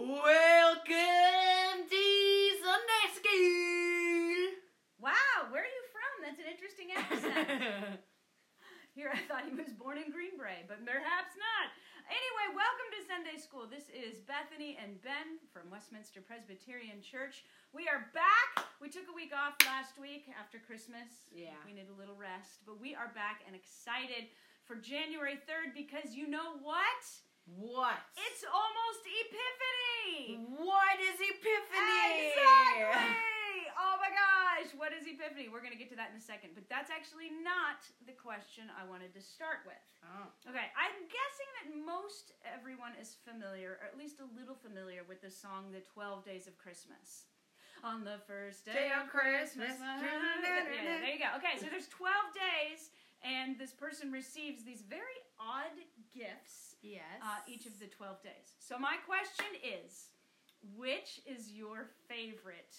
Welcome to Sunday School. Wow, where are you from? That's an interesting accent. Here, I thought he was born in Greenbrae, but perhaps not. Anyway, welcome to Sunday School. This is Bethany and Ben from Westminster Presbyterian Church. We are back. We took a week off last week after Christmas. Yeah. We need a little rest, but we are back and excited for January 3rd because you know what? What? It's almost Epiphany! what is Epiphany? Exactly! Oh my gosh, what is Epiphany? We're going to get to that in a second, but that's actually not the question I wanted to start with. Oh. Okay, I'm guessing that most everyone is familiar, or at least a little familiar, with the song The 12 Days of Christmas. On the first day, Day of Christmas. Yeah, there you go. Okay, so there's 12 days, and this person receives these very odd gifts Yes. uh, each of the 12 days. So, my question is which is your favorite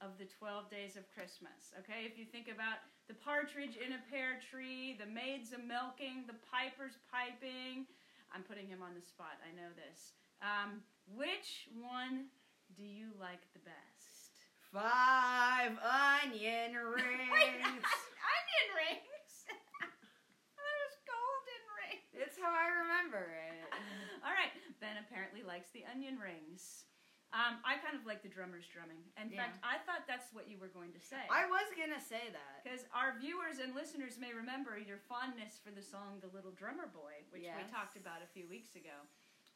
of the 12 days of Christmas? Okay, if you think about the partridge in a pear tree, the maids a milking, the pipers piping, I'm putting him on the spot, I know this. Um, which one do you like the best? Five onion Wait, rings. onion rings? that was golden rings. It's how I remember it. All right, Ben apparently likes the onion rings. Um, I kind of like the drummers drumming. In Yeah. fact, I thought that's what you were going to say. I was gonna say that. Because our viewers and listeners may remember your fondness for the song The Little Drummer Boy, which we talked about a few weeks ago.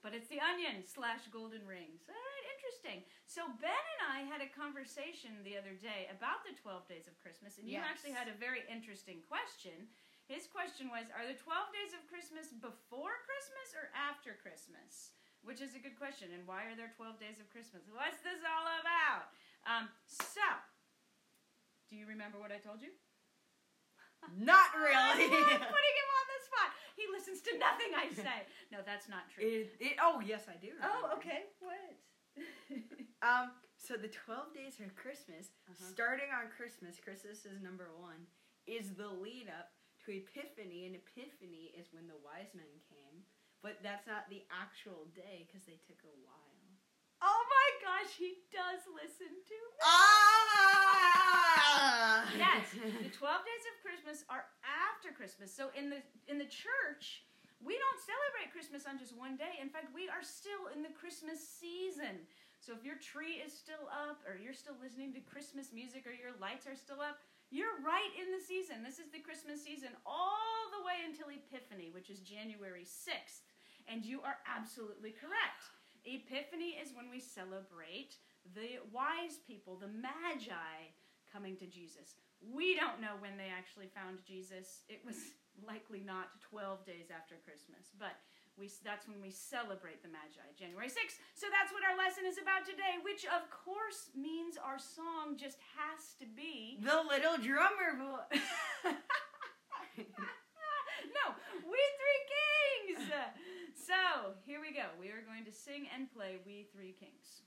But it's the onion slash golden rings. All right, interesting. So Ben and I had a conversation the other day about the 12 days of Christmas, and you Yes. actually had a very interesting question. His question was Are the 12 days of Christmas before Christmas or after Christmas? Which is a good question. And why are there 12 days of Christmas? What's this all about? Um, so, do you remember what I told you? Not really. love putting him on the spot. He listens to nothing I say. No, that's not true. it, it, oh yes, I do. oh, okay. What? Um, so the 12 days of Christmas, Uh-huh. starting on Christmas, Christmas is number one, is the lead up to Epiphany, and Epiphany is when the wise men came. But that's not the actual day because they took a while. oh my gosh, he does listen to me. Ah! Yes, the 12 days of Christmas are after Christmas. So in the in the church, we don't celebrate Christmas on just one day. In fact, we are still in the Christmas season. So if your tree is still up or you're still listening to Christmas music or your lights are still up, you're right in the season. This is the Christmas season all the way until Epiphany, which is January 6th. And you are absolutely correct. Epiphany is when we celebrate the wise people, the magi, coming to Jesus. We don't know when they actually found Jesus. It was likely not 12 days after Christmas, but we, that's when we celebrate the Magi, January 6th. So that's what our lesson is about today, which of course means our song just has to be. the little drummer boy. no, We Three Kings! So here we go. We are going to sing and play We Three Kings.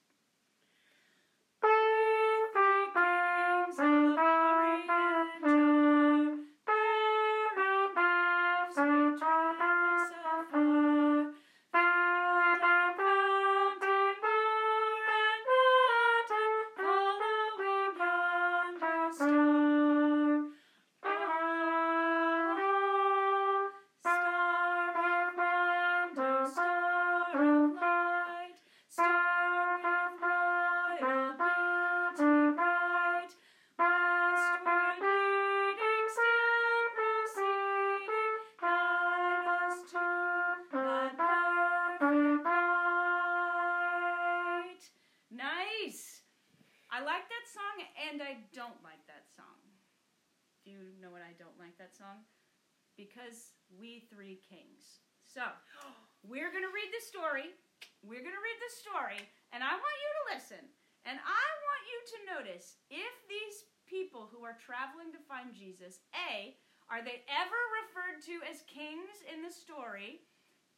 And I don't like that song. Do you know what I don't like that song? Because we three kings. So, we're going to read the story. We're going to read the story, and I want you to listen. And I want you to notice if these people who are traveling to find Jesus, A, are they ever referred to as kings in the story?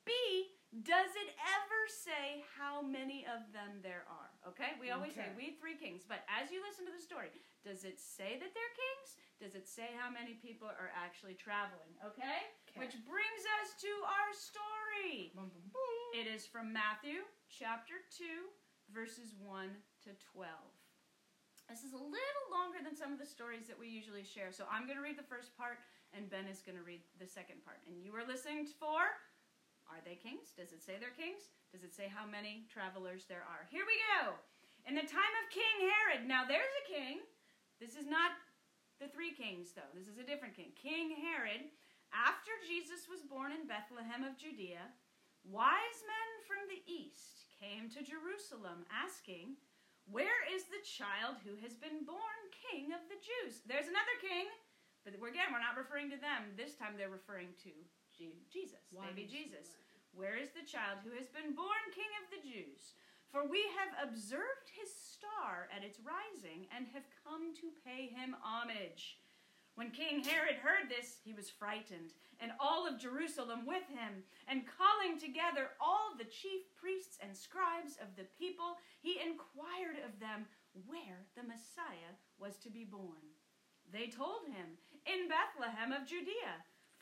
B, does it ever say how many of them there are? Okay? We always say we three kings, but as you listen to the story, does it say that they're kings? Does it say how many people are actually traveling? Okay? Okay. Which brings us to our story. Boom, boom, boom. It is from Matthew chapter 2, verses 1 to 12. This is a little longer than some of the stories that we usually share. So I'm going to read the first part, and Ben is going to read the second part. And you are listening for Are they kings? Does it say they're kings? Does it say how many travelers there are? Here we go. In the time of King Herod, now there's a king. This is not the three kings, though. This is a different king. King Herod, after Jesus was born in Bethlehem of Judea, wise men from the east came to Jerusalem asking, Where is the child who has been born king of the Jews? There's another king, but again, we're not referring to them. This time they're referring to Jesus, baby Jesus. Where is the child who has been born king of the Jews? For we have observed his star at its rising and have come to pay him homage. When King Herod heard this, he was frightened, and all of Jerusalem with him. And calling together all the chief priests and scribes of the people, he inquired of them where the Messiah was to be born. They told him, In Bethlehem of Judea,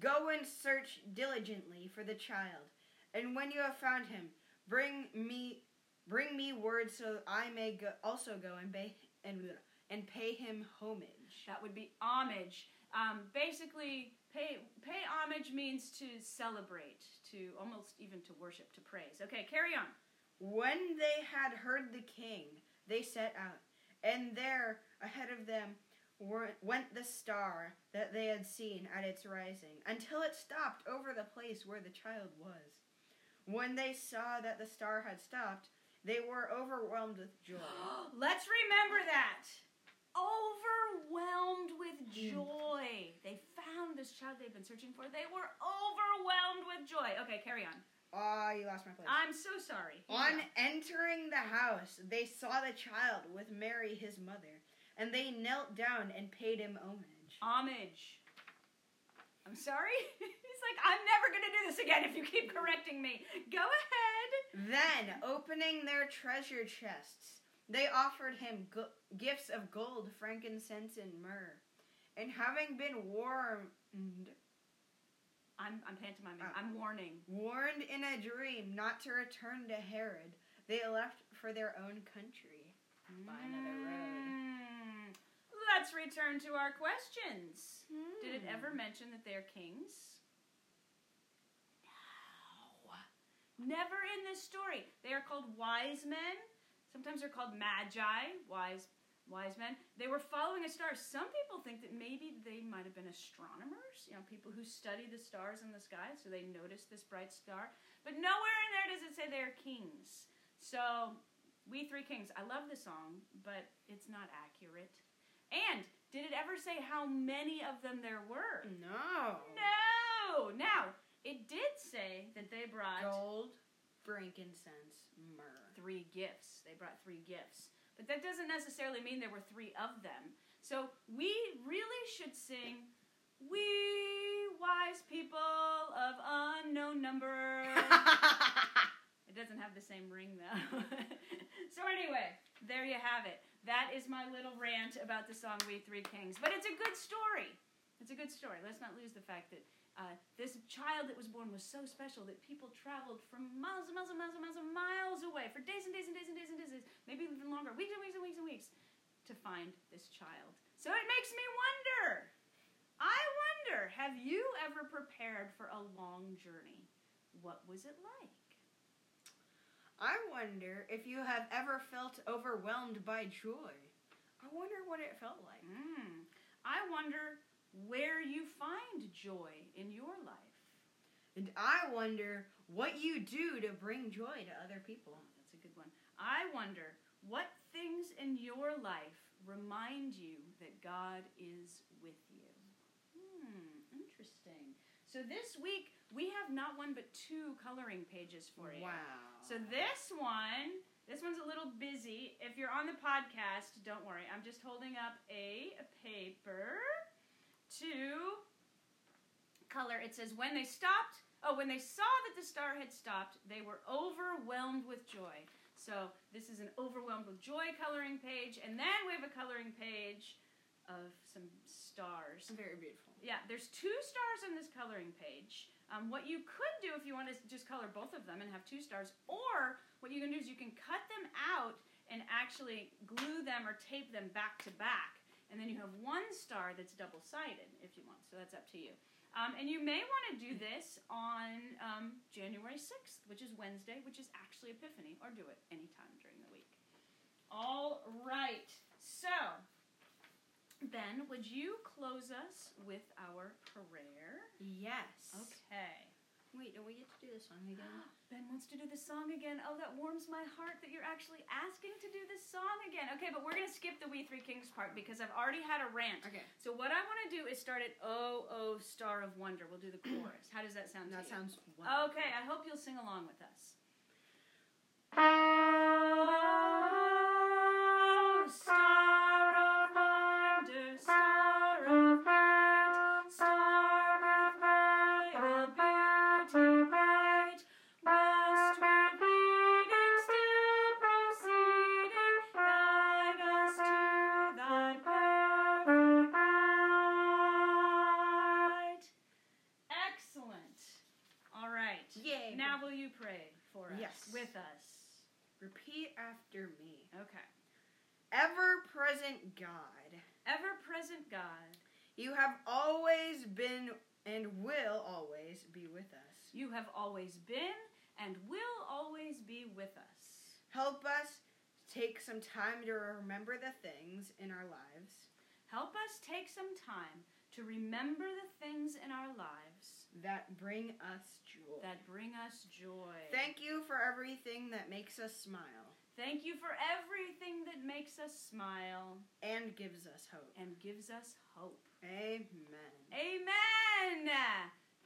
Go and search diligently for the child. And when you have found him, bring me bring me word so I may go, also go and pay and, and pay him homage. That would be homage. Um, basically, pay pay homage means to celebrate, to almost even to worship, to praise. Okay, carry on. When they had heard the king, they set out, and there ahead of them went the star that they had seen at its rising, until it stopped over the place where the child was. When they saw that the star had stopped, they were overwhelmed with joy. Let's remember that. Overwhelmed with joy. They found this child they've been searching for. They were overwhelmed with joy. Okay, carry on. Ah, you lost my place. I'm so sorry. Here On we entering the house, they saw the child with Mary, his mother, and they knelt down and paid him homage. homage. I'm sorry? He's like, I'm never going to do this again if you keep correcting me. Go ahead. Then, opening their treasure chests, they offered him go- gifts of gold, frankincense, and myrrh. And having been warned, I'm, I'm pantomiming. Ah. I'm warning. warned in a dream not to return to Herod, they left for their own country by another road. Let's return to our questions. Did it ever hmm. mention that they're kings? No. Never in this story. They are called wise men. Sometimes they're called magi, wise wise men. They were following a star. Some people think that maybe they might have been astronomers, you know, people who study the stars in the sky, so they noticed this bright star. But nowhere in there does it say they're kings. So, we three kings. I love the song, but it's not accurate. And did it ever say how many of them there were? No. No. Now, it did say that they brought Gold, frankincense, myrrh. three gifts. They brought three gifts. But that doesn't necessarily mean there were three of them. So we really should sing, We wise people of unknown number. it doesn't have the same ring though. so anyway, there you have it. That is my little rant about the song We Three Kings. But it's a good story. It's a good story. Let's not lose the fact that uh, this child that was born was so special that people traveled from miles and miles and miles and miles and miles away for days and days and days and days and days, maybe even longer, weeks and weeks and weeks and weeks, to find this child. So it makes me wonder. I wonder, have you ever prepared for a long journey? What was it like? I wonder if you have ever felt overwhelmed by joy. I wonder what it felt like. Mm. I wonder where you find joy in your life. And I wonder what you do to bring joy to other people. Oh, that's a good one. I wonder what things in your life remind you that God is with you. Hmm, interesting. So this week we have not one but two coloring pages for you. Wow. So this one This one's a little busy. If you're on the podcast, don't worry. I'm just holding up a, a paper to color. It says, when they stopped, oh, when they saw that the star had stopped, they were overwhelmed with joy. So this is an overwhelmed with joy coloring page. And then we have a coloring page of some stars. Very beautiful. Yeah, there's two stars on this coloring page. Um, what you could do if you want to just color both of them and have two stars, or what you can do is you can cut them out and actually glue them or tape them back to back. And then you have one star that's double sided if you want. So that's up to you. Um, and you may want to do this on um, January 6th, which is Wednesday, which is actually Epiphany, or do it anytime during the week. All right. So, Ben, would you close us with our prayer? Yes. Okay. Wait, don't we get to do this song again? Ben wants to do the song again. Oh, that warms my heart that you're actually asking to do this song again. Okay, but we're going to skip the We Three Kings part because I've already had a rant. Okay. So what I want to do is start at Oh, Oh, Star of Wonder. We'll do the chorus. How does that sound to That you? sounds wonderful. Okay, I hope you'll sing along with us. Star With us. repeat after me. Okay. Ever present God, Ever present God, you have always been and will always be with us. you have always been and will always be with us. Help us take some time to remember the things in our lives Help us take some time to remember the things in our lives that bring us joy. that bring us joy. Thank you for everything that makes us smile Thank you for everything that makes us smile and gives us hope. and gives us hope. Amen. Amen.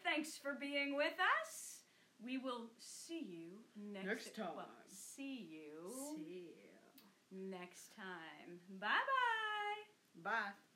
Thanks for being with us. We will see you next, Next time. well, see you See you. next time. Bye bye. Bye.